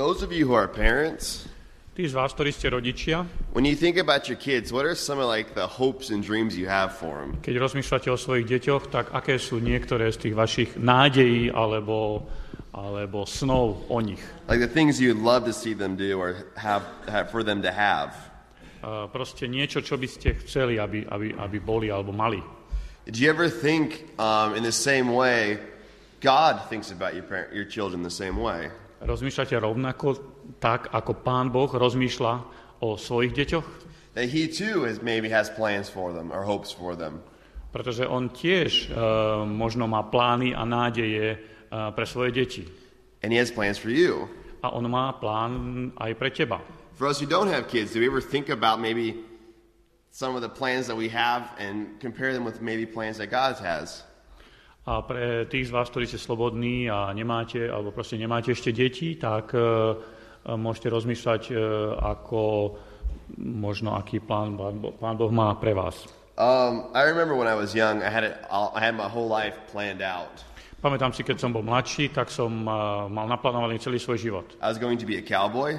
Those of you who are parents, Tí z vás, ktorí ste rodičia, when you think about your kids, what are some of like the hopes and dreams you have for them? keď rozmýšľate o svojich deťoch, tak aké sú niektoré z tých vašich nádejí alebo, alebo snov o nich? Like the things you'd love to see them do or have, have for them to have. A proste niečo, čo by ste chceli, aby, aby, aby boli alebo mali. Did you ever think um, in the same way God thinks about your, parent, your children the same way? Rozmýšľate rovnako tak, ako Pán Boh rozmýšľa o svojich deťoch? That He too has maybe has plans for them or hopes for them. Pretože on tiež uh, možno má plány a nádeje uh, pre svoje deti. And He has plans for you. A on má plán aj pre teba. For us who don't have kids, do we ever think about maybe some of the plans that we have and compare them with maybe plans that God has? A pre tých z vás, ktorí ste slobodní a nemáte, alebo proste nemáte ešte deti, tak uh, môžete rozmýšľať, uh, ako možno aký plán Pán boh má pre vás. Um, I remember when I was young, I had it, I had my whole life planned out. Pamätám si, keď som bol mladší, tak som uh, mal naplánovaný celý svoj život. I was going to be a cowboy.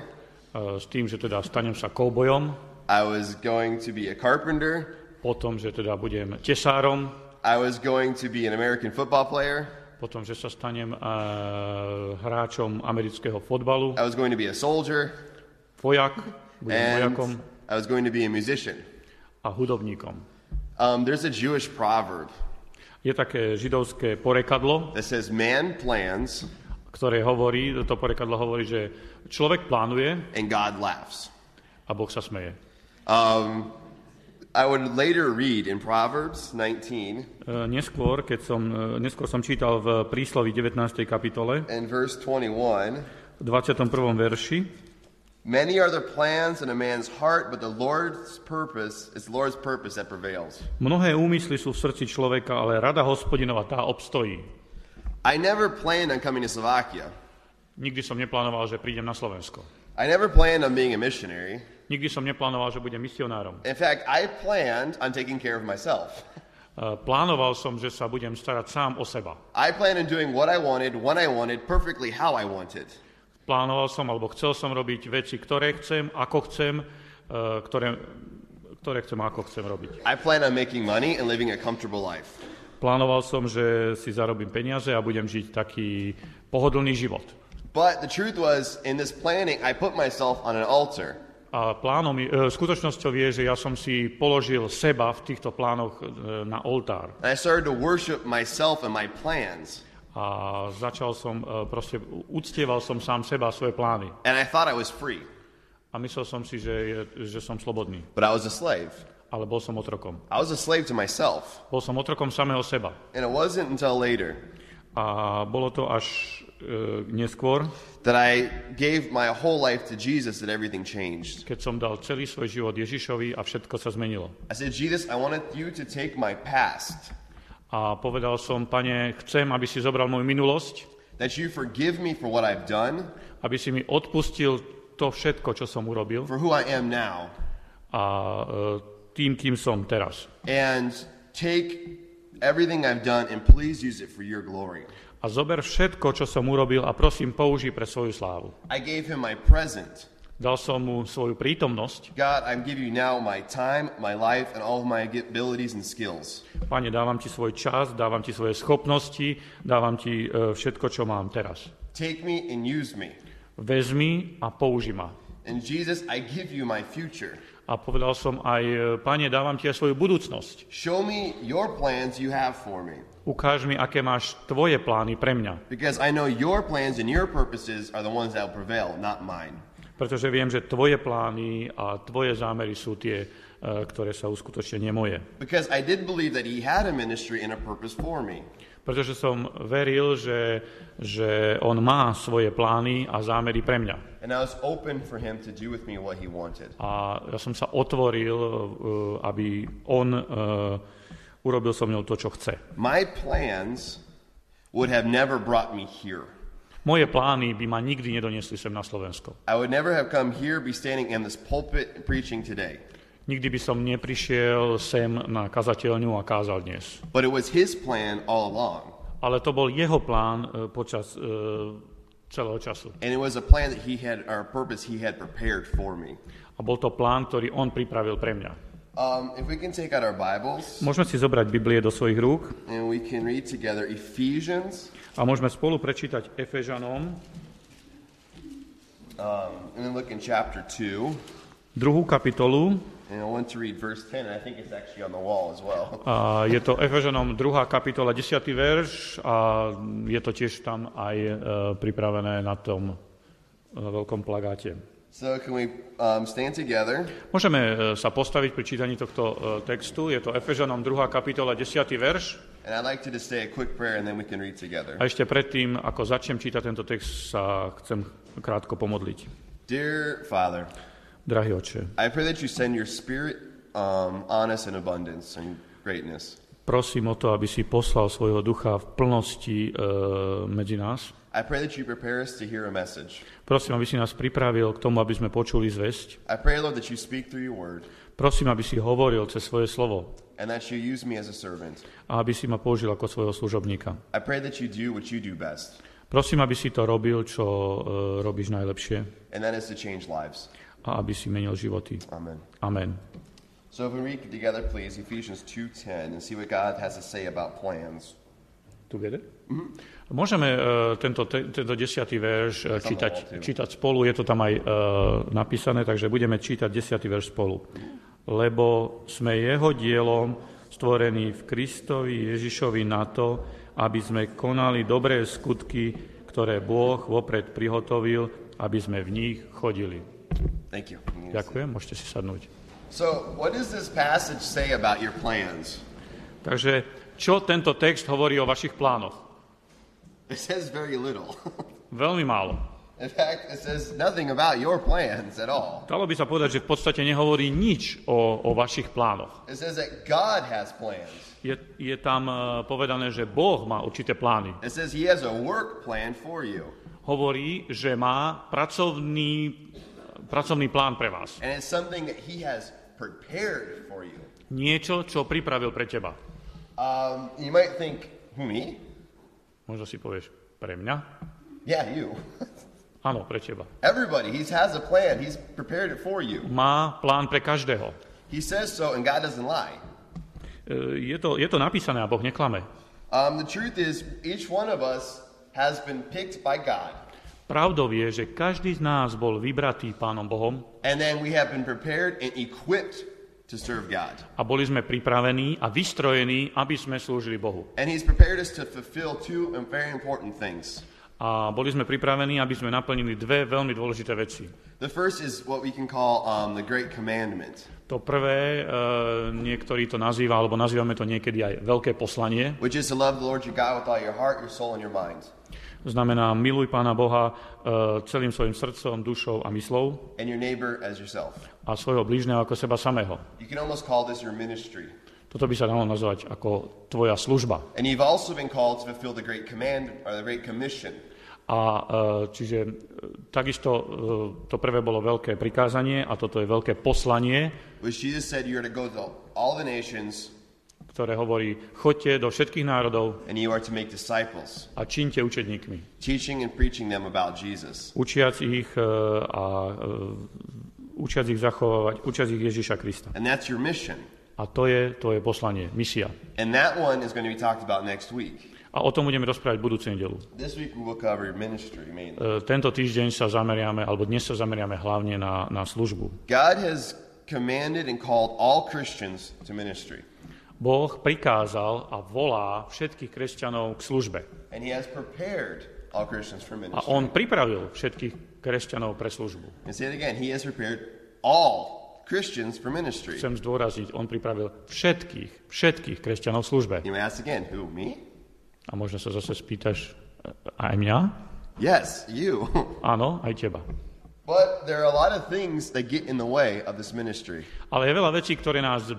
Uh, s tým, že teda stanem sa koubojom, I was going to be a carpenter. potom, že teda budem tesárom, I was going to be an American football player. potom, že sa stanem uh, hráčom amerického fotbalu, I was going to be a soldier. vojak, budem And vojakom I was going to be a musician. a hudobníkom. Um, there's a Jewish proverb Je také židovské porekadlo, that says, Man plans ktoré hovorí, to porekadlo hovorí, že človek plánuje and God laughs. a Boh sa smeje. Um, I would later read in Proverbs 19 E, Neskôr, keď som, e, neskôr som čítal v príslovi 19. kapitole, and verse 21 v 21. verši, Many are the plans in a man's heart, but the Lord's purpose is the Lord's purpose that prevails. mnohé úmysly sú v srdci človeka, ale rada hospodinova tá obstojí. I never planned on coming to Slovakia. Nikdy som neplánoval, že prídem na Slovensko. I never planned on being a missionary. Nikdy som neplánoval, že budem misionárom. In fact, I planned on taking care of myself. E, Plánoval som, že sa budem starať sám o seba. I planned on doing what I wanted, when I wanted, perfectly how I wanted. Plánoval som, alebo chcel som robiť veci, ktoré chcem, ako chcem, e, ktoré, ktoré chcem, ako chcem robiť. I plan on making money and living a comfortable life. Plánoval som, že si zarobím peniaze a budem žiť taký pohodlný život. But the truth was, in this planning, I put myself on an altar. A plánom, e, skutočnosťou je, že ja som si položil seba v týchto plánoch e, na oltár. I started to worship myself and my plans. A začal som, e, proste uctieval som sám seba a svoje plány. And I thought I was free, A myslel som si, že, že som slobodný. but I was a slave. Ale bol som otrokom. I was a slave to myself. Bol som otrokom samého seba. And it wasn't until later A bolo to až e, neskôr, that I gave my whole life to Jesus that everything changed. keď som dal celý svoj život Ježišovi a všetko sa zmenilo. I said, Jesus, I wanted you to take my past, A povedal som, pane, chcem, aby si zobral moju minulosť, that you forgive me for what I've done, aby si mi odpustil to všetko, čo som urobil for who I am now, a e, tým, kým som teraz. and take everything I've done and please use it for your glory. A zober všetko, čo som urobil a prosím, použij pre svoju slávu. I gave him my present. Dal som mu svoju prítomnosť. God, I'm giving you now my time, my life, and all of my abilities and skills. Pane, dávam ti svoj čas, dávam ti svoje schopnosti, dávam ti e, všetko, čo mám teraz. Take me and use me. Vezmi a použi ma. And Jesus, I give you my future. A povedal som aj, e, pane, dávam ti aj svoju budúcnosť. Show me your plans you have for me. Ukáž mi, aké máš tvoje plány pre mňa. Because I know your plans and your purposes are the ones that will prevail, not mine. Pretože viem, že tvoje plány a tvoje zámery sú tie, e, ktoré sa uskutočnia, nie moje. Because I did believe that he had a ministry and a purpose for me. Pretože som veril, že, že on má svoje plány a zámery pre mňa. And I was open for him to do with me what he wanted. A ja som sa otvoril, e, aby on e, urobil so mnou to, čo chce. My plans would have never brought me here. Moje plány by ma nikdy nedoniesli sem na Slovensko. I would never have come here, be standing in this pulpit preaching today. Nikdy by som neprišiel sem na kazateľňu a kázal dnes. But it was his plan all along. Ale to bol jeho plán e, počas e, celého času. And it was a plan that he had, or a purpose he had prepared for me. A bol to plán, ktorý on pripravil pre mňa. Um, if we can take out our Bibles Môžeme si zobrať Biblie do svojich rúk and we can read together Ephesians, a môžeme spolu prečítať Efežanom um, and then look in chapter 2. druhú kapitolu. And I want to read verse 10, and I think it's actually on the wall as well. A je to Efežanom druhá kapitola, 10. verš a je to tiež tam aj e, pripravené na tom e, veľkom plagáte. So, can we um, stand together? Môžeme e, sa postaviť pri čítaní tohto e, textu. Je to Efežanom 2. kapitola, 10. verš. And I'd like to just say a quick prayer, and then we can read together. A ešte predtým, ako začnem čítať tento text, sa chcem krátko pomodliť. Dear Father, Drahý oče, I pray that you send your spirit um, on us in abundance and greatness. prosím o to, aby si poslal svojho ducha v plnosti e, medzi nás. I pray that you prepare us to hear a message. Prosím, aby si nás pripravil k tomu, aby sme počuli zväzť. I pray, Lord, that you speak through your word, Prosím, aby si hovoril cez svoje slovo and that you use me as a servant. a aby si ma použil ako svojho služobníka. I pray that you do what you do best, Prosím, aby si to robil, čo e, robíš najlepšie and that is to change lives. A aby si menil životy. Amen. Amen. So if we read together, please, Ephesians 2.10, and see what God has to say about plans. Together? Môžeme uh, tento, te, tento desiatý verš uh, čítať, čítať spolu, je to tam aj uh, napísané, takže budeme čítať desiatý verš spolu. Lebo sme jeho dielom stvorení v Kristovi Ježišovi na to, aby sme konali dobré skutky, ktoré Boh vopred prihotovil, aby sme v nich chodili. Thank you. Ďakujem, môžete si sadnúť. So what does this passage say about your plans? Takže čo tento text hovorí o vašich plánoch? It says very little. Veľmi málo. In fact, it says nothing about your plans at all. Dalo by sa povedať, že v podstate nehovorí nič o, o vašich plánoch. It says that God has plans. Je, je tam eh, povedané, že Boh má určité plány. It says He has a work plan for you. Hovorí, že má pracovný, pracovný plán pre vás. And it's something that He has prepared for you. Niečo, čo pripravil pre teba. Um, you might think, me? Možno si povieš, pre mňa? Yeah, you. Áno, pre teba. Everybody. He has a plan. He's prepared it for you. Má plán pre každého. He says so, and God doesn't lie. Eh, Je to, je to napísané a Boh neklame. Um, the truth is, each one of us has been picked by God, Pravdou je, že každý z nás bol vybratý Pánom Bohom and then we have been prepared and equipped to serve God. a boli sme pripravení a vystrojení, aby sme slúžili Bohu. And He's prepared us to fulfill two very important things. A boli sme pripravení, aby sme naplnili dve veľmi dôležité veci. The first is what we can call um, the Great Commandment, To prvé, e, niektorí to nazýva, alebo nazývame to niekedy aj veľké poslanie. which is to love the Lord your God with all your heart, your soul, and your mind, Znamená, miluj Pána Boha e, celým svojim srdcom, dušou a myslou and your neighbor as yourself. a svojho blížneho ako seba samého. You can almost call this your ministry. Toto by sa dalo nazvať ako tvoja služba. And you've also been called to fulfill the Great Command or the Great Commission, A e, čiže e, takisto to prvé bolo veľké prikázanie a toto je veľké poslanie, which Jesus said you are to go to all the nations ktoré hovorí, choďte do všetkých národov and you are to make disciples, a čiňte učedníkmi. teaching and preaching them about Jesus. učiac ich e, a e, učiac ich zachovávať, učiac ich Ježiša Krista. And that's your mission. A to je tvoje poslanie, misia. And that one is going to be talked about next week. A o tom budeme rozprávať budúcu nedelu. This week we will cover ministry mainly. E, Tento týždeň sa zameriame, alebo dnes sa zameriame hlavne na, na službu. God has commanded and called all Christians to ministry. Boh prikázal a volá všetkých kresťanov k službe. And he has prepared all Christians for A ministry. on pripravil všetkých kresťanov pre službu. And say it again. He has prepared all Christians for ministry. Chcem zdôrazniť, on pripravil všetkých, všetkých kresťanov službe. You may ask again, who, me? A možno sa zase spýtaš, e, aj mňa? Yes, you. Áno, aj teba. but there are a lot of things that get in the way of this ministry. Ale je veľa vecí, ktoré nás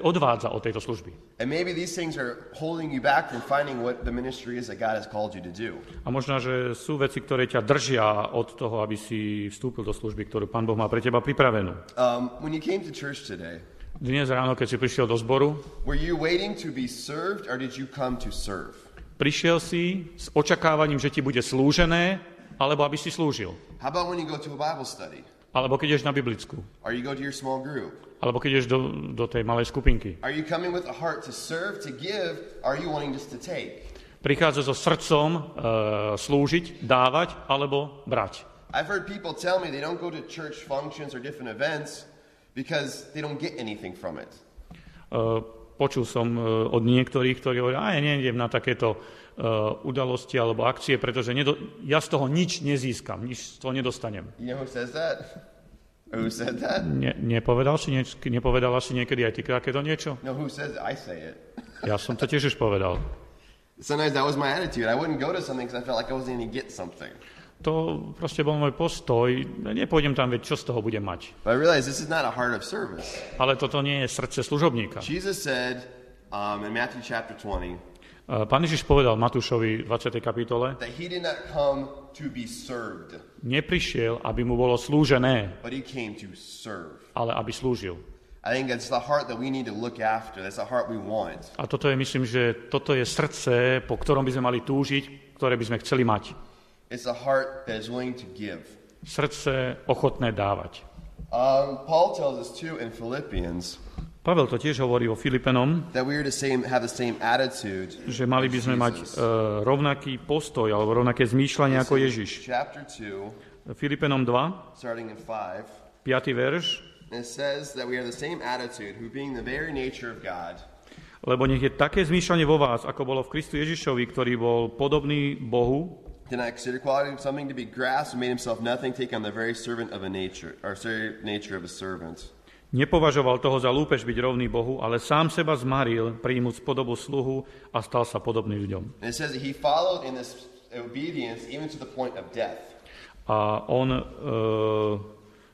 odvádza od tejto služby. And maybe these things are holding you back from finding what the ministry is that God has called you to do. A možno, že sú veci, ktoré ťa držia od toho, aby si vstúpil do služby, ktorú Pán Boh má pre teba pripravenú. Um, when you came to church today, Dnes ráno, keď si prišiel do zboru, were you waiting to be served or did you come to serve? Prišiel si s očakávaním, že ti bude slúžené, alebo aby si slúžil. How about when you go to a Bible study? Alebo keď ideš na biblickú. Or you go to your small group? Alebo keď ideš do, do tej malej skupinky. Are you coming with a heart to serve, to give? Or are you wanting just to take? Prichádza so srdcom e, slúžiť, dávať alebo brať. I've heard people tell me they don't go to church functions or different events because they don't get anything from it. E, počul som e, od niektorých, ktorí hovoria, a ja nejdem na takéto e, udalosti alebo akcie, pretože nedo, ja z toho nič nezískam, nič z toho nedostanem. You know who says that? Who said that? Ne, nepovedal si nieč, nepovedala si niekedy aj ty takéto niečo? No, who says it? I say it. Ja som to tiež už povedal. Sometimes that was my attitude. I wouldn't go to something because I felt like I wasn't going to get something. To proste bol môj postoj. Nepôjdem tam, veď čo z toho budem mať. But I realized this is not a heart of service. Ale toto nie je srdce služobníka. Jesus said um, in Matthew chapter 20 E, Pán Ježiš povedal Matúšovi v 20. kapitole, that he did not come to be served, neprišiel, aby mu bolo slúžené, but he came to serve. ale aby slúžil. I think that's the heart that we need to look after. That's the heart we want. A toto je, myslím, že toto je srdce, po ktorom by sme mali túžiť, ktoré by sme chceli mať. It's a heart that is willing to give. Srdce ochotné dávať. Um, Paul tells us too in Philippians Pavel to tiež hovorí o Filipenom, že mali by sme mať uh, rovnaký postoj alebo rovnaké zmýšľanie ako Ježiš. Chapter 2, Filipenom 2, starting in 5, 5. verš. and it says that we are the same attitude, who being the very nature of God, Lebo nech je také zmýšľanie vo vás, ako bolo v Kristu Ježišovi, ktorý bol podobný Bohu, did not consider equality something to be grasped, and made himself nothing, take on the very servant of a nature, or nature of a servant. Nepovažoval toho za lúpež byť rovný Bohu, ale sám seba zmaril, príjmuc podobu sluhu a stal sa podobný ľuďom. A on, e,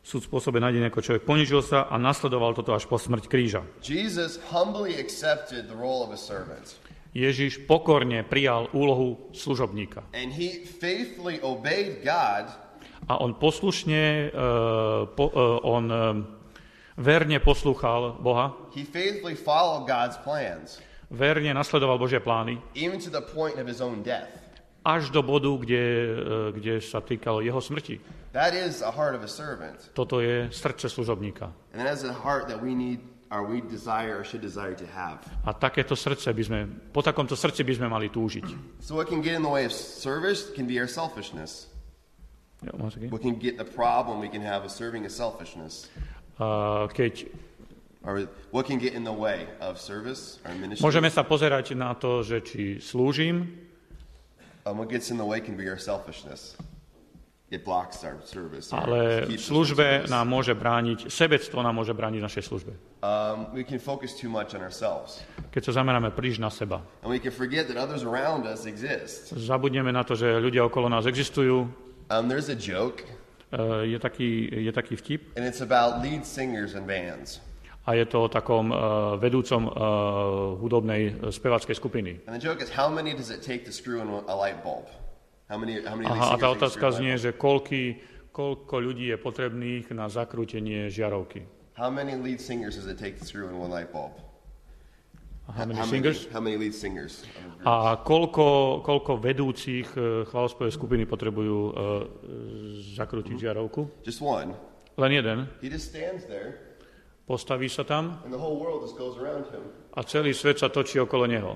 súd spôsobe nájdený ako človek, ponižil sa a nasledoval toto až po smrť kríža. Jesus humbly accepted the role of a servant, Ježiš pokorne prijal úlohu služobníka. and he faithfully obeyed God A on poslušne, e, po, e, on e, verne poslúchal Boha, He faithfully followed God's plans, verne nasledoval Božie plány, even to the point of his own death. až do bodu, kde, e, kde sa týkalo jeho smrti. That is a heart of a servant. Toto je srdce služobníka. And that is a heart that we need, or we desire, or should desire to have. A takéto srdce by sme, po takomto srdci by sme mali túžiť. So, what can get in the way of service can be our selfishness. Again. What can get the problem we can have of serving is selfishness. Keď môžeme sa pozerať na to, že či slúžim, Um, what gets in the way can be our selfishness. It blocks our service. ale v službe nám môže brániť, sebectvo nám môže brániť našej službe. Um, we can focus too much on ourselves. Keď sa zameráme príliš na seba. And we can forget that others around us exist. Zabudneme na to, že ľudia okolo nás existujú. Um, there's a joke, Je taký, je taký vtip and it's about lead singers and bands. a je to o takom e, vedúcom e, hudobnej spevackej skupiny. And the joke is, how many does it take to screw in a light bulb? How many? How many? Aha, a tá otázka znie, že koľky, koľko ľudí je potrebných na zakrútenie žiarovky. How many lead singers does it take to screw in one light bulb? How many how singers? How many lead singers? a koľko, koľko vedúcich e, chválospevej skupiny potrebujú uh, zakrútiť žiarovku? Just one. Len jeden. He just stands there, Postaví sa tam and the whole world just goes around him. a celý svet sa točí okolo neho.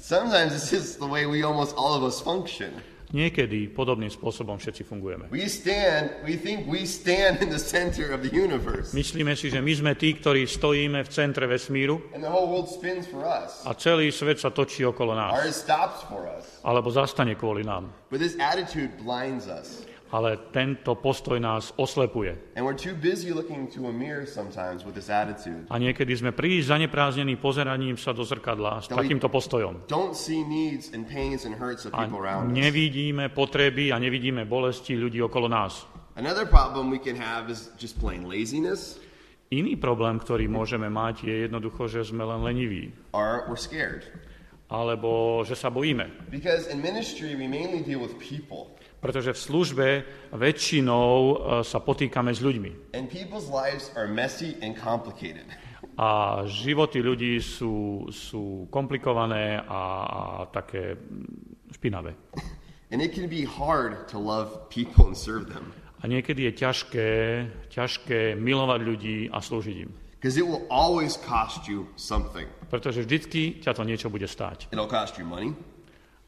Sometimes this is the way we almost all of us function. Niekedy podobným spôsobom všetci fungujeme. We stand, we think we stand in the center of the universe, Myslíme si, že my sme tí, ktorí stojíme v centre vesmíru and the whole world spins for us, a celý svet sa točí okolo or nás. it stops for us. Alebo zastane kvôli nám. But this attitude blinds us. Ale tento postoj nás oslepuje. And we're too busy looking to a niekedy sme príliš zanepráznení pozeraním sa do zrkadla s takýmto postojom. Don't see needs and pains and hurts of A nevidíme potreby a nevidíme bolesti ľudí okolo nás. Another problem we can have is just plain laziness, Iný problém, ktorý môžeme mať, je jednoducho, že sme len leniví. Alebo že sa bojíme. Because in ministry, we mainly deal with people. Pretože v službe väčšinou e, sa potýkame s ľuďmi. And people's lives are messy and complicated. A životy ľudí sú, sú komplikované a, a také mm, špinavé. And it can be hard to love people and serve them. A niekedy je ťažké, ťažké milovať ľudí a slúžiť im. Because it will always cost you something. Pretože vždycky ťa to niečo bude stáť. It'll cost you money.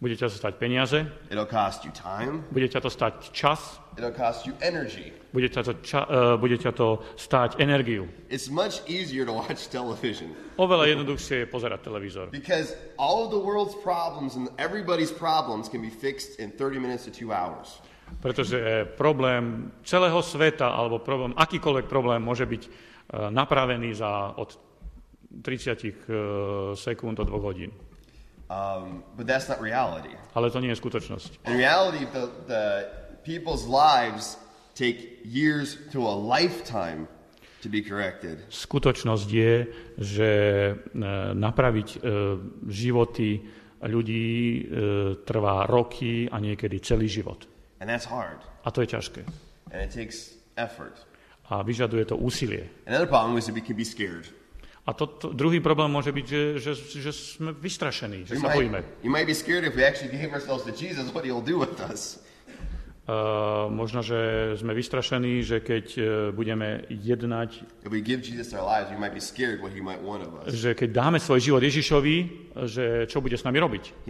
Bude ťa to stať peniaze, It'll cost you time. bude ťa to stať čas, It'll cost you energy. bude ťa to, ča, uh, bude ťa to stáť energiu. It's much easier to watch television Oveľa jednoduchšie je pozerať televízor. because all of the world's problems and everybody's problems can be fixed in 30 minutes to two hours. Pretože problém celého sveta, alebo problém, akýkoľvek problém môže byť uh, napravený za od 30 uh, sekúnd do 2 hodín. Um, but that's not reality. Ale to nie je skutočnosť. In reality, the, the people's lives take years to a lifetime to be corrected. Skutočnosť je, že e, napraviť e, životy ľudí e, trvá roky a niekedy celý život. And that's hard. A to je ťažké. And it takes effort. A vyžaduje to úsilie. Another problem is that we can be scared. A to, to, druhý problém môže byť, že, že, že sme vystrašení, že You sa might, bojíme. you might be scared if we actually gave ourselves to Jesus, what he'll do with us. Uh, možno, že sme vystrašení, že keď uh, budeme jednať, lives, že keď dáme svoj život Ježišovi, že čo bude s nami robiť.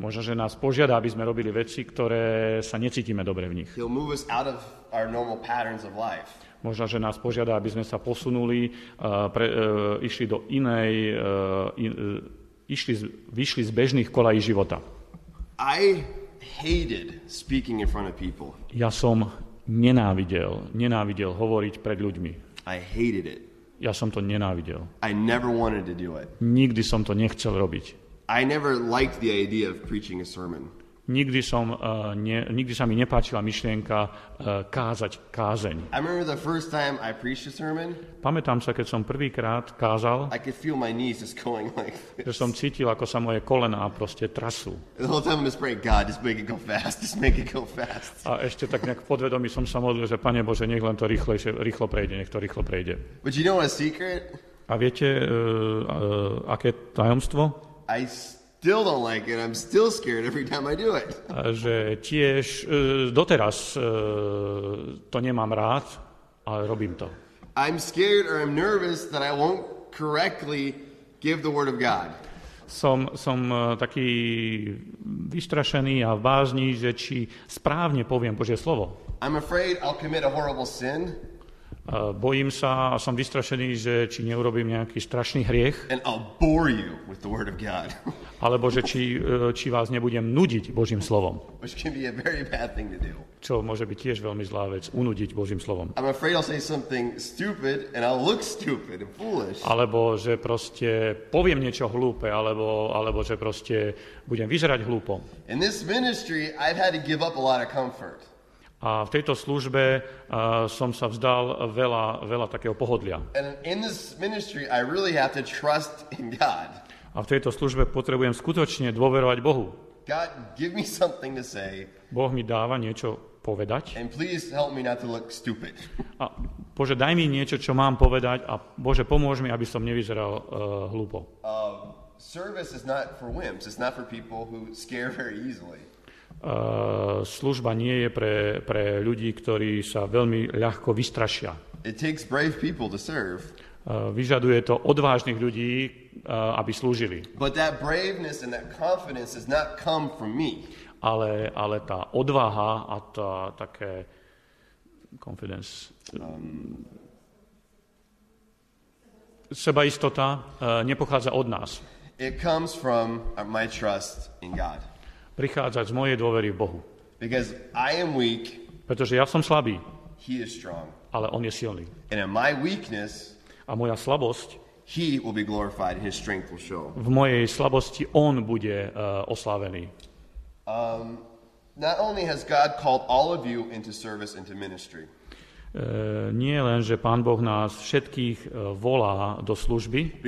Možno, že nás požiada, aby sme robili veci, ktoré sa necítime dobre v nich. Možno, že nás požiada, aby sme sa posunuli, uh, pre, uh, išli do inej, in, uh, išli, vyšli z bežných kolají života. I hated speaking in front of people. Ja som nenávidel, nenávidel hovoriť pred ľuďmi. I hated it. Ja som to nenávidel. I never wanted to do it. Nikdy som to nechcel robiť. I never liked the idea of preaching a sermon. Nikdy, som, uh, ne, nikdy sa mi nepáčila myšlienka uh, kázať kázeň. I remember the first time I preached a sermon, Pamätám sa, keď som prvýkrát kázal, I could feel my knees just going like že this. som cítil, ako sa moje kolená proste trasú. The whole time I'm just praying, God, just make it go fast, just make it go fast. A ešte tak nejak podvedomí som sa modlil, že Pane Bože, nech len to rýchlejšie, rýchlo prejde, nech to rýchlo prejde. But you know a secret? A viete, uh, uh, aké tajomstvo? I still don't like it. I'm still scared every time I do it. Že tiež uh, doteraz uh, to nemám rád, ale robím to. I'm scared or I'm nervous that I won't correctly give the word of God. Som, som uh, taký vystrašený a vážny, že či správne poviem Božie slovo. I'm afraid I'll commit a horrible sin Bojím sa a som vystrašený, že či neurobím nejaký strašný hriech, and I'll bore you with the word of God, alebo že či, uh, či vás nebudem nudiť Božím slovom, which can be a very bad thing to do. čo môže byť tiež veľmi zlá vec, unudiť Božím slovom. I'm afraid I'll say something stupid and I'll look stupid and foolish. Alebo že proste poviem niečo hlúpe, alebo, alebo že proste budem vyzerať hlúpo. In this ministry, I've had to give up a lot of comfort. A v tejto službe uh, som sa vzdal veľa, veľa takého pohodlia. Ministry, really. A v tejto službe potrebujem skutočne dôverovať Bohu. God, give me something to say, Boh mi dáva niečo povedať and please help me not to look stupid. a Bože, daj mi niečo, čo mám povedať a Bože, pomôž mi, aby som nevyzeral uh, hlúpo. Um, service is not for wimps. It's not for people who scare very easily. Uh, služba nie je pre, pre ľudí, ktorí sa veľmi ľahko vystrašia. It takes brave people to serve. Uh, vyžaduje to odvážnych ľudí, uh, aby slúžili. But that braveness and that confidence does not come from me. Ale, ale tá odvaha a tá také confidence, um, sebaistota nepochádza od nás. It comes from my trust in God. Prichádza z mojej dôvery v Bohu. Because I am weak, Pretože ja som slabý, He is strong. ale On je silný. And in my weakness, A moja slabosť, He will be glorified and His strength will show. v mojej slabosti On bude uh, oslávený. Um, not only has God called all of you into service, into ministry, nie len, že Pán Boh nás všetkých e, volá do služby,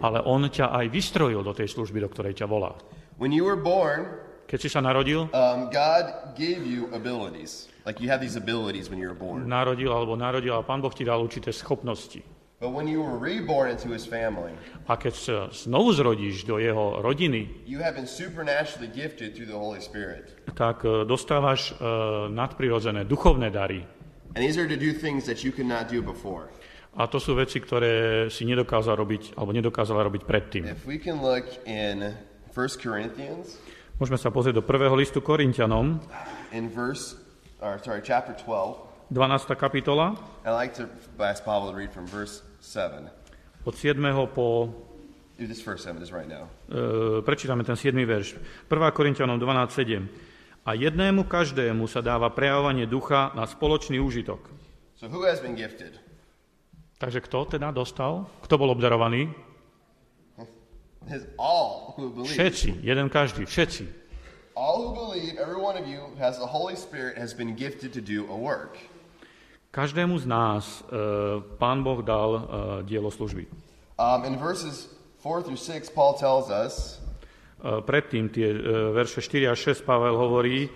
ale On ťa aj vystrojil do tej služby, do ktorej ťa volá. When you were born, Keď si sa narodil, God gave you abilities. Like you have these abilities when you were born. narodil alebo narodil a Pán Boh ti dal určité schopnosti. But when you were reborn into his family, A keď sa znovu zrodíš do jeho rodiny, you have been supernaturally gifted through the Holy Spirit. tak e, dostávaš e, nadprirodzené duchovné dary. And these are to do things that you could not do before. A to sú veci, ktoré si nedokázal robiť, alebo nedokázala robiť predtým. If we can look in 1 Corinthians, Môžeme sa pozrieť do prvého listu Korintianom, in verse, or sorry, chapter 12, 12. kapitola, I like to ask Pavel to read from verse 7. od 7. po... This first 7 is right now. E, prečítame ten 7. verš. 1. Korintianom 12.7. A jednému každému sa dáva prejavovanie ducha na spoločný úžitok. So who has been gifted? Takže kto teda dostal? Kto bol obdarovaný? Is all who believe. Všetci, jeden každý, všetci. All who believe, every one of you has the Holy Spirit has been gifted to do a work. Každému z nás e, Pán Boh dal e, dielo služby. Um, in verses 4 through 6, Paul tells us E, predtým tie verše 4 a 6 Pavel hovorí,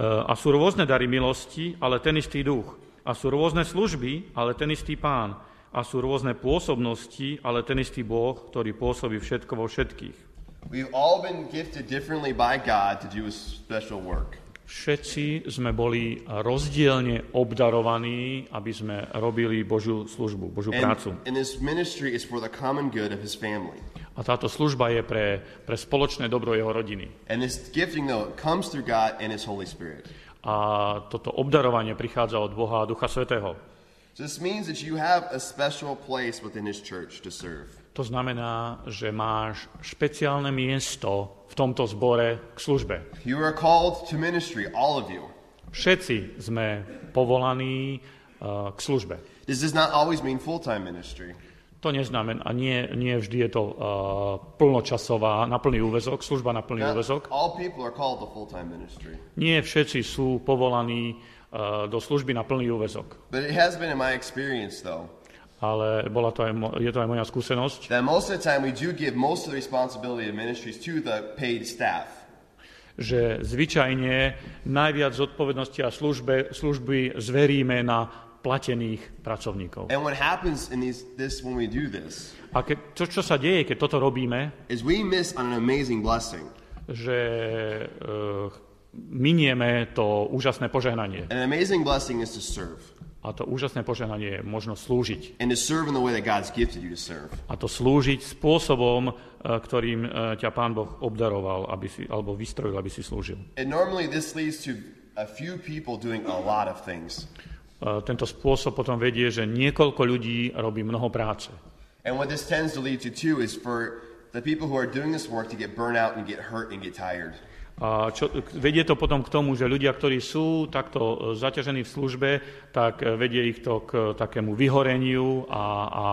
a sú rôzne dary milosti, ale ten istý duch. A sú rôzne služby, ale ten istý pán. A sú rôzne pôsobnosti, ale ten istý Boh, ktorý pôsobí všetko vo všetkých. we've all been gifted differently by God to do a special work. Všetci sme boli rozdielne obdarovaní, aby sme robili Božiu službu, Božiu prácu. And, and this ministry is for the common good of his family. A táto služba je pre, pre spoločné dobro jeho rodiny. And this gifting, though, comes through God and his Holy Spirit. A toto obdarovanie prichádza od Boha a Ducha Svetého. So this means that you have a special place within his church to serve. To znamená, že máš špeciálne miesto v tomto zbore k službe. You are called to ministry, all of you. Všetci sme povolaní uh, k službe. This does not always mean full-time ministry. To neznamená, a nie, nie vždy je to uh, plnočasová, na plný úvezok, služba na plný úvezok. Nie všetci sú povolaní uh, do služby na plný úvezok. But it has been in my experience, though, Ale bola to aj, mo- je to aj moja skúsenosť, that most of the time we do give most of the responsibility of ministries to the paid staff. že zvyčajne najviac zodpovednosti a službe, služby zveríme na platených pracovníkov. And what happens in these, this when we do this A ke, to, čo sa deje, keď toto robíme, is we miss on an amazing blessing. že uh, minieme to úžasné požehnanie. An amazing blessing is to serve. A to úžasné požehnanie je možno slúžiť. And to serve in the way that God's gifted you to serve. A to slúžiť spôsobom, eh, ktorým eh, ťa Pán Boh obdaroval, aby si, alebo vystrojil, aby si slúžil. And normally this leads to a few people doing a lot of things. Eh, Tento spôsob potom vedie, že niekoľko ľudí robí mnoho práce. And what this tends to lead to too is for the people who are doing this work to get burnt out and get hurt and get tired. A čo, vedie to potom k tomu, že ľudia, ktorí sú takto e, zaťažení v službe, tak e, vedie ich to k takému vyhoreniu a, a, a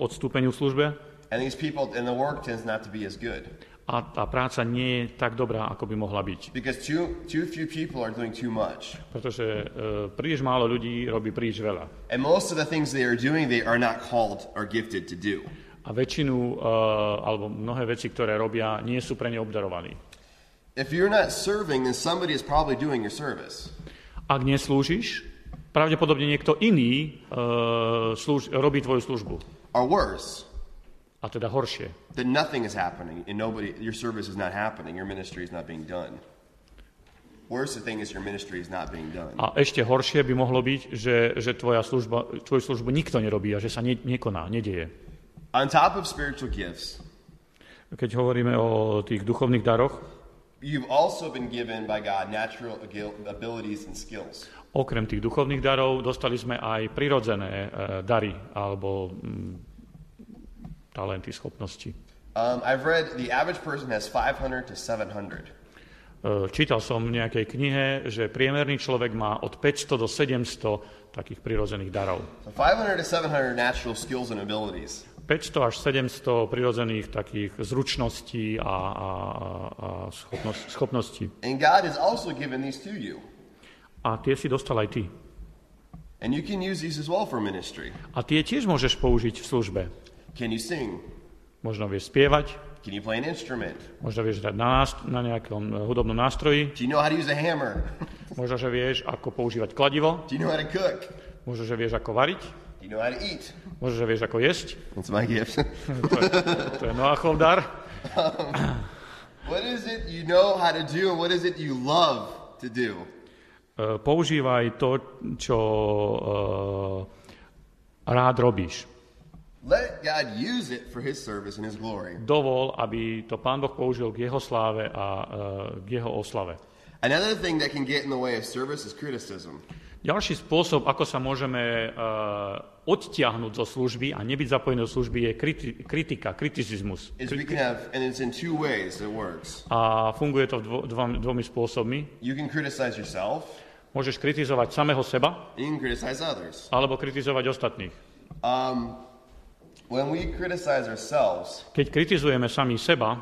odstúpeniu v službe. And these people and the work tends not to be as good. A tá práca nie je tak dobrá, ako by mohla byť. Too too few are doing too much. Pretože e, príliš málo ľudí robí príliš veľa. And most of the things they are doing they are not called or gifted to do. A väčšinu, e, alebo mnohé veci, ktoré robia, nie sú pre ne obdarovaní. If you're not serving, then somebody is probably doing your service. Ak neslúžiš, pravdepodobne niekto iný e, slúž, robí tvoju službu. Or worse, A teda horšie. that nothing is happening and nobody your service is not happening, your ministry is not being done. Worse the thing is your ministry is not being done. A ešte horšie by mohlo byť, že, že tvoja služba, tvoju službu nikto nerobí a že sa ne, nekoná, nedieje. On top of spiritual gifts, Keď hovoríme o tých duchovných daroch, you've also been given by God natural abilities and skills. okrem tých duchovných darov, dostali sme aj prirodzené e, dary alebo mm, talenty, schopnosti. Um, I've read the average person has 500 to 700. E, čítal som v nejakej knihe, že priemerný človek má od 500 do 700 takých prirodzených darov. So 500 to 700 natural skills and abilities. 500 až 700 prirodzených takých zručností a, a, a schopností. And God has also given these to you. A tie si dostal aj ty. And you can use these as well for ministry. A tie tiež môžeš použiť v službe. Can you sing? Možno vieš spievať, Can you play an instrument? Možno vieš hrať na, nást- na nejakom eh, hudobnom nástroji. Do you know how to use a hammer? Možno, že vieš, ako používať kladivo. Do you know how to cook? Možno, že vieš, ako variť. Do you know how to eat? Možno, že vieš, ako jesť. That's my gift. To je, to je Noachov dar. what is it you know how to do and what is it you love to do? Eh, Používaj to, čo eh, rád robíš. Let God use it for his service and his glory. Dovol, aby to Pán Boh použil k jeho sláve a eh, k jeho oslave. Another thing that can get in the way of service is criticism. Ďalší spôsob, ako sa môžeme uh, odtiahnuť zo služby a nebyť zapojený do služby, je kriti- kritika, kriticizmus. Have, ways. A funguje to dvo- dvom, dvomi spôsobmi. You can criticize yourself, Môžeš kritizovať samého seba, you can criticize others. alebo kritizovať ostatných. Um, when we criticize ourselves, Keď kritizujeme sami seba,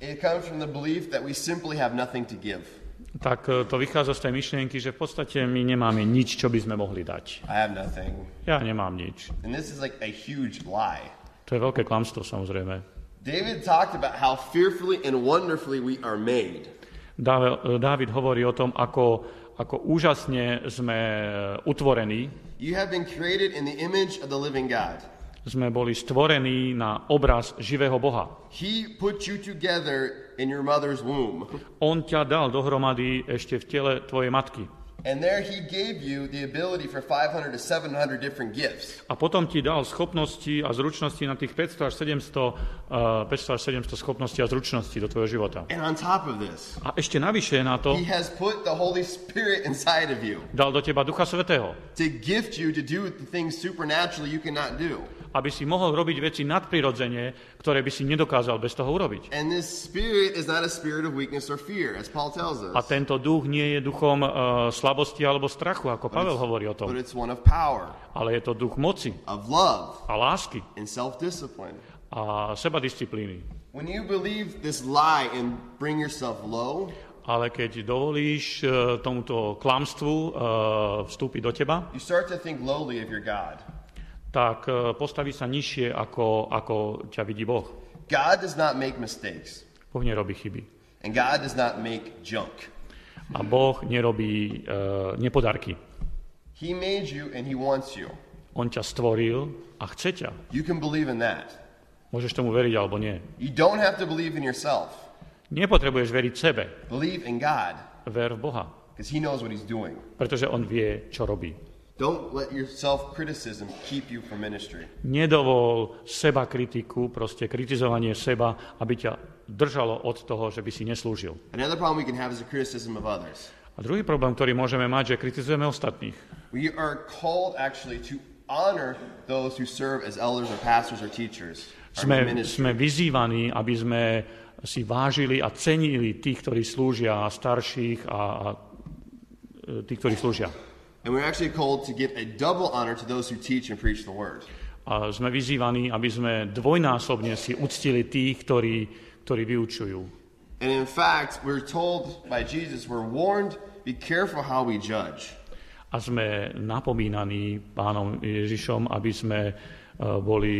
it comes from the belief that we simply have nothing to give. Tak e, to vychádza z tej myšlienky, že v podstate my nemáme nič, čo by sme mohli dať. I have nothing. Ja nemám nič. And this is like a huge lie. To je veľké klamstvo, samozrejme. David talked about how fearfully and wonderfully we are made. Dáve- Dávid hovorí o tom, ako, ako úžasne sme e, utvorení, You have been created in the image of the living God. sme boli stvorení na obraz živého Boha. He put you together in your mother's womb. On ťa dal dohromady ešte v tele tvojej matky. And there he gave you the ability for 500 to 700 different gifts. A potom ti dal schopnosti a zručnosti na tých 500 až 700, uh, 500 až 700 schopností a zručností do tvojho života. And on top of this, A ešte navyše na to he has put the Holy Spirit inside of you dal do teba Ducha Svetého, to gift you to do the things supernaturally you cannot do. Aby si mohol robiť veci nadprirodzene, ktoré by si nedokázal bez toho urobiť. And this spirit is not a spirit of weakness or fear, as Paul tells A us, tento duch nie je duchom uh, slabosti alebo strachu, ako Pavel hovorí o but tom, it's one of power, ale je to duch moci of love, a lásky and self discipline. a sebadisciplíny. When you believe this lie and bring yourself low, Ale keď dovolíš uh, tomuto klamstvu uh, vstúpiť do teba, you start to think lowly of your God. Tak uh, postaví sa nižšie, ako, ako ťa vidí Boh. God does not make mistakes, Boh nerobí chyby. and God does not make junk. A Boh nerobí uh, nepodarky. He made you and He wants you. On ťa stvoril a chce ťa. You can believe in that. Môžeš tomu veriť alebo nie. You don't have to believe in yourself. Nepotrebuješ veriť sebe. Believe in God Ver v Boha. because He knows what He's doing. Pretože On vie, čo robí. Don't let your criticism keep you from ministry. Nedovol seba kritiku, proste kritizovanie seba, aby ťa držalo od toho, že by si neslúžil. Another problem we can have is the criticism of others. A druhý problém, ktorý môžeme mať, že kritizujeme ostatných. We are called actually to honor those who serve as elders or pastors or teachers. Sme, sme vyzývaní, aby sme si vážili a cenili tých, ktorí slúžia, starších a, a e, tých, ktorí slúžia. And we're actually called to give a double honor to those who teach and preach the word. A sme vyzývaní, aby sme dvojnásobne si uctili tých, ktorí, ktorí vyučujú. And in fact, we're told by Jesus, we're warned, be careful how we judge. A sme napomínaní pánom Ježišom, aby sme boli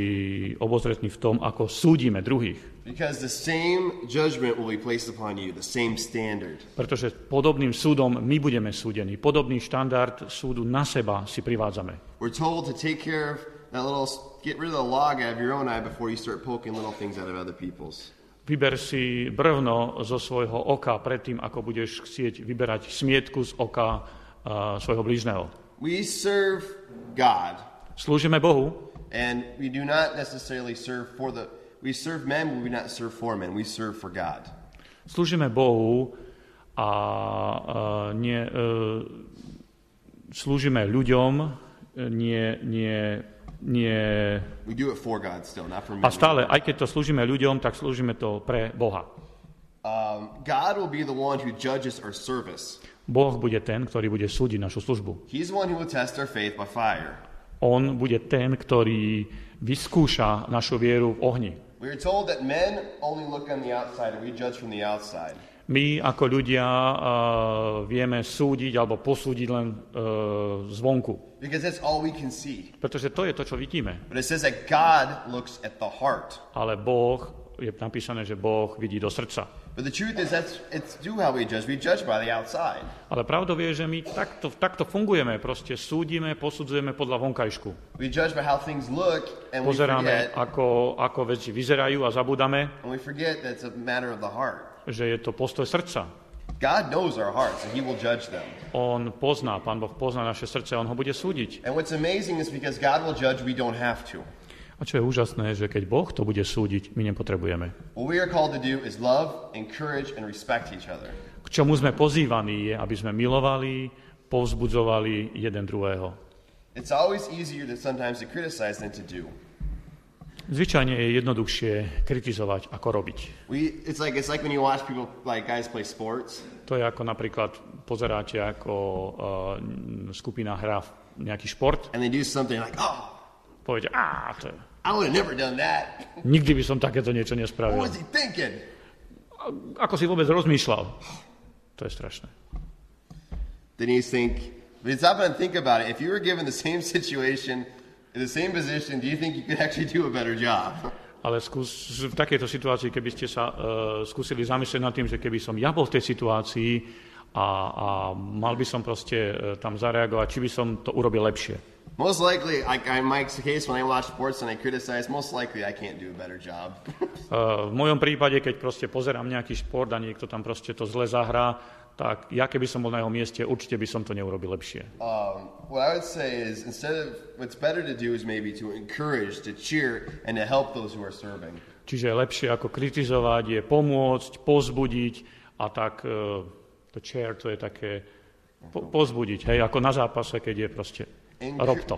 obozretní v tom, ako súdime druhých. You. Pretože podobným súdom my budeme súdení. Podobný štandard súdu na seba si privádzame. We're told to take care of that little, get rid of the log out of your own eye before you start poking little things out of other people's. Vyber si brvno zo svojho oka predtým, ako budeš chcieť vyberať smietku z oka a, svojho blížneho. We serve God, Slúžime Bohu, and we do not necessarily serve for the, we serve men, but we do not serve for men. We serve for God. slúžime Bohu a, a nie, e, slúžime ľuďom, e, nie, nie, nie, We do it for God still, not for men. a stále, aj keď to slúžime ľuďom, tak slúžime to pre Boha. Um, God will be the one who judges our service. Boh bude ten, ktorý bude súdiť našu službu. He's the one who will test our faith by fire. On bude ten, ktorý vyskúša našu vieru v ohni. My ako ľudia uh, vieme súdiť alebo posúdiť len uh, zvonku. Pretože to je to, čo vidíme. But it says that God looks at the heart. Ale Boh je napísané, že Boh vidí do srdca. But the truth is that's it's do how we judge. We judge by the outside. Ale pravdou je, že my takto, takto fungujeme, proste súdime, posudzujeme podľa vonkajšku. We judge by how things look and we Pozeráme, forget ako, ako veci vyzerajú a zabúdame, and we forget that it's a matter of the heart. že je to postoj srdca. God knows our hearts and he will judge them. On pozná, Pán Boh pozná naše srdce, On ho bude súdiť. And what's amazing is because God will judge, we don't have to. A čo je úžasné, že keď Boh to bude súdiť, my nepotrebujeme. What we are called to do is love, encourage, and respect each other. K čomu sme pozývaní je, aby sme milovali, povzbudzovali jeden druhého. It's always easier to sometimes to criticize than to do. Zvyčajne je jednoduchšie kritizovať, ako robiť. We, it's like it's like when you watch people like guys play sports, To je ako napríklad pozeráte, ako uh, skupina hrá nejaký šport, and they do something like, "Oh, poviete, á, to je, I would have never done that. nikdy by som takéto niečo What nespravil. was he thinking?" Ako si vôbec rozmýšľal? To je strašné. Then you think, but stop and think about it. If you were given the same situation, in the same position, do you think you could actually do a better job? Ale skús, v takejto situácii, keby ste sa uh, skúsili zamyslieť nad tým, že keby som ja bol v tej situácii a, a mal by som proste uh, tam zareagovať, či by som to urobil lepšie. Most likely, like in Mike's case, when I watch sports and I criticize, most likely I can't do a better job. Uh, v mojom prípade, keď proste pozerám nejaký šport a niekto tam proste to zle zahrá, tak ja keby som bol na jeho mieste, určite by som to neurobil lepšie. um, what I would say is instead of what's better to do is maybe to encourage, to cheer, and to help those who are serving. Čiže lepšie ako kritizovať je pomôcť, pozbudiť a tak uh, to chair, to je také po, pozbudiť, hej, ako na zápase, keď je proste rob to.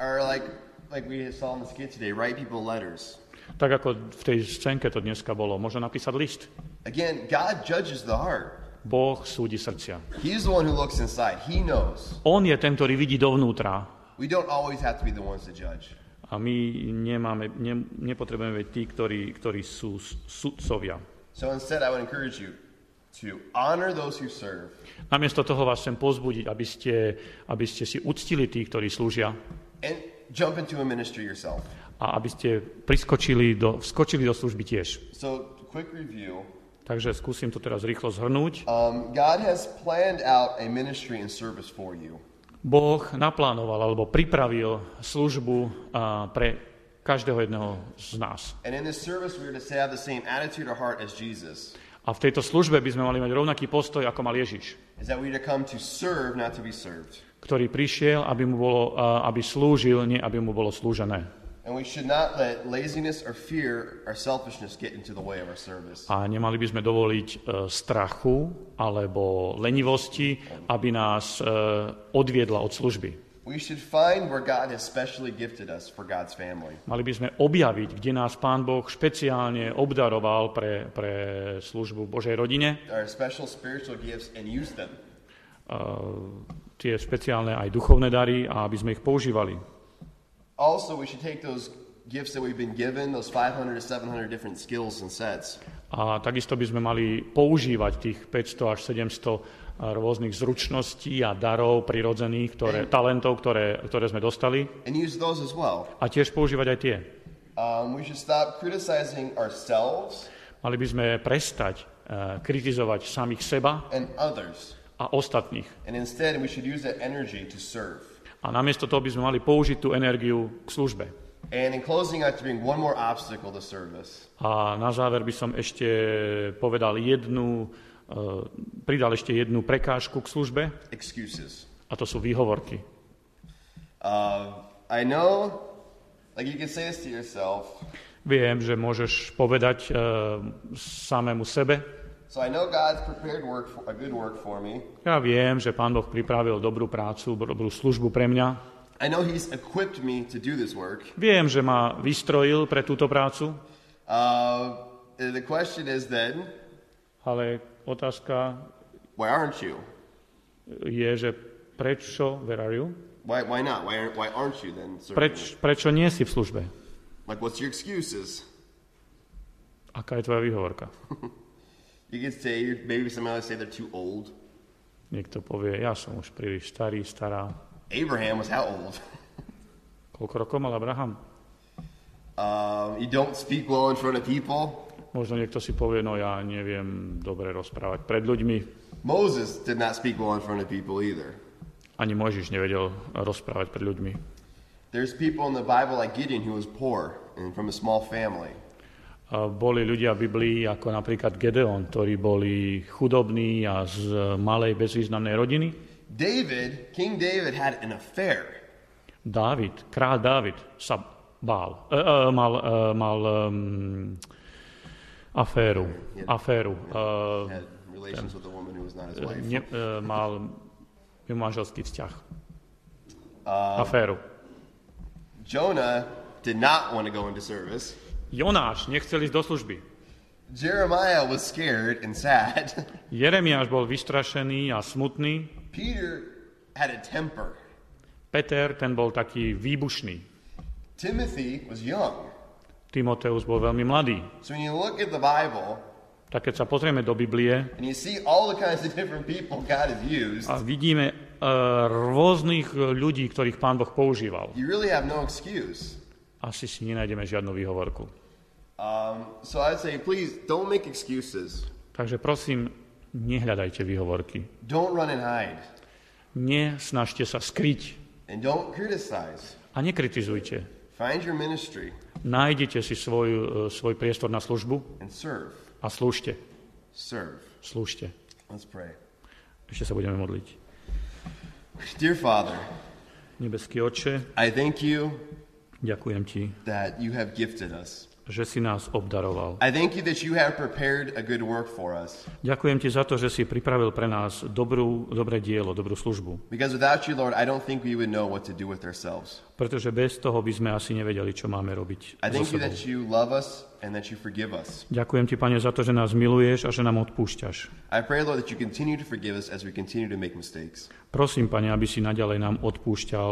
Or like like we saw in the skit today, write people letters. Tak ako v tej scénke to dneska bolo, možno napísať list. Again, God judges the heart. Boh súdi srdcia. He's the one who looks inside. He knows. On je ten, ktorý vidí dovnútra We don't always have to be the ones to judge. a my nemáme, ne, nepotrebujeme byť tí, ktorí, ktorí sú sudcovia. So instead, I would encourage you to honor those who serve, Namiesto toho vás chcem pozbudiť, aby ste, aby ste si uctili tých, ktorí slúžia and jump into a ministry yourself. a aby ste priskočili do, vskočili do služby tiež. So, quick review. Takže skúsim to teraz rýchlo zhrnúť. Um, God has planned out a ministry and service for you. Boh naplánoval alebo pripravil službu a, pre každého jedného z nás. And in this service, we are to have the same attitude or heart as Jesus. A v tejto službe by sme mali mať rovnaký postoj, ako mal Ježiš, ktorý prišiel, aby, mu bolo, aby slúžil, nie aby mu bolo slúžené. A nemali by sme dovoliť e, strachu alebo lenivosti, aby nás e, odviedla od služby. We should find where God has specially gifted us for God's family. Mali by sme objaviť, kde nás Pán Boh špeciálne obdaroval pre, pre službu Božej rodine. Our special spiritual gifts and use them. Uh, tie špeciálne aj duchovné dary a aby sme ich používali. Also, we should take those gifts that we've been given, those 500 to 700 different skills and sets, A takisto by sme mali používať tých 500 až 700 rôznych zručností a darov prirodzených, ktoré, talentov, ktoré, ktoré sme dostali and use those as well. a tiež používať aj tie. Um, we should stop criticizing ourselves Mali by sme prestať uh, kritizovať samých seba and others, a ostatných. and instead, we should use that energy to serve. A namiesto toho by sme mali použiť tú energiu k službe. And in closing, I have to bring one more obstacle to service. A na záver by som ešte povedal jednu, uh, pridal ešte jednu prekážku k službe, Excuses. a to sú výhovorky. Uh, I know, like you can say this to yourself. Viem, že môžeš povedať uh, samému sebe, So I know God's prepared work, for, a good work for me. ja viem, že Pán Boh pripravil dobrú prácu, dobrú službu pre mňa. I know He's equipped me to do this work. Viem, že ma vystrojil pre túto prácu, Uh, the question is then, ale otázka why aren't you? je, že prečo, where are you? Why, why not? Why aren't, why aren't you then serving? Preč, prečo nie si v službe? Like, what's your excuses? Aká je tvoja výhovorka? You could say, maybe somebody say they're too old. Niekto povie, ja som už príliš starý, stará. Abraham was how old? Koľko rokov mal Abraham? Um, you don't speak well in front of people. Možno niekto si povie, no ja neviem dobre rozprávať pred ľuďmi. Moses did not speak well in front of people either. Ani Mojžiš nevedel rozprávať pred ľuďmi. There's people in the Bible like Gideon who was poor and from a small family. Boli ľudia v Biblii ako napríklad Gedeon, ktorí boli chudobní a z malej bezvýznamnej rodiny. David, King David, had an affair. Dávid, král Dávid sa bál, e, e, mal, e, mal um, aféru, aféru. Had relations with a woman who was not his wife. ne, e, mal manželský vzťah. Uh, Aféru. Jonah did not want to go into service. Jonáš nechcel ísť do služby. Jeremiah was scared and sad. Jeremiáš bol vystrašený a smutný. Peter had a temper. Peter, ten bol taký výbušný. Timothy was young. Timoteus bol veľmi mladý. So when you look at the Bible Tak keď sa pozrieme do Biblie used, a vidíme uh, rôznych ľudí, ktorých pán Boh používal, really no asi si nenájdeme žiadnu výhovorku. Um, so I'd say, please don't make excuses. Takže prosím, nehľadajte výhovorky. Don't run and hide. Nesnažte sa skryť And don't criticize. a nekritizujte. Find your ministry Nájdete si svoj, e, svoj priestor na službu and serve. a slúžte. Serve. Slúžte. Let's pray. Ešte sa budeme modliť. Dear Father, Nebeský Otče, I thank you ďakujem Ti, that you have gifted us. Že si nás obdaroval. I thank you that you have prepared a good work for us. Ďakujem Ti za to, že si pripravil pre nás dobrú, dobré dielo, dobrú službu. Because without you, Lord, I don't think we would know what to do with ourselves. Pretože bez toho by sme asi nevedeli, čo máme robiť I thank you that you love us and that you forgive us. Ďakujem Ti, Pane, za to, že nás miluješ a že nám odpúšťaš. I pray, Lord, that you continue to forgive us as we continue to make mistakes. Prosím, Pane, aby si naďalej nám odpúšťal,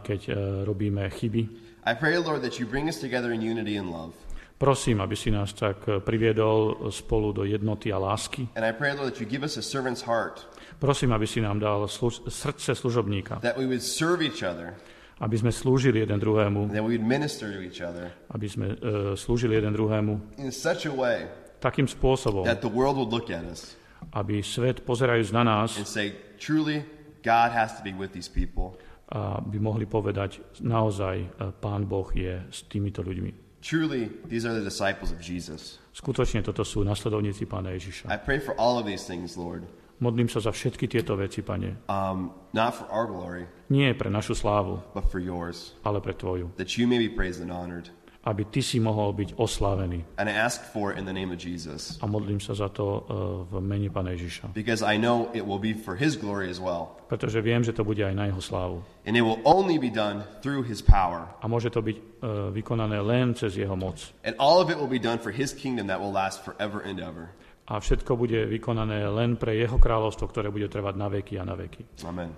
keď e, robíme chyby. I pray, Lord, that you bring us together in unity and love. Prosím, aby si nás tak e, priviedol spolu do jednoty a lásky. And I pray, Lord, that you give us a servant's heart, Prosím, aby si nám dal služ- srdce služobníka, that we would serve each other, aby sme slúžili jeden druhému, that we would minister to each other. Aby sme e, slúžili jeden druhému. In such a way takým spôsobom, that the world would look at us. aby svet pozerajúc na nás, and say, truly, God has to be with these people. A by mohli povedať, naozaj e, Pán Boh je s týmito ľuďmi. Truly, these are the disciples of Jesus. Skutočne toto sú nasledovníci Pána Ježiša. I pray for all of these things, Lord, Modlím sa za všetky tieto veci, Pane. um, not for our glory, Nie pre našu slávu, but for yours, ale pre Tvoju. that you may be praised and honored. Aby Ty si mohol byť oslávený. And I ask for it in the name of Jesus, A modlím sa za to e, v mene Pána Ježiša. because I know it will be for his glory as well. Pretože viem, že to bude aj na Jeho slávu. And it will only be done through his power. A môže to byť e, vykonané len cez Jeho moc. And all of it will be done for his kingdom that will last forever and ever. A všetko bude vykonané len pre Jeho kráľovstvo, ktoré bude trvať na veky a na veky. Amen.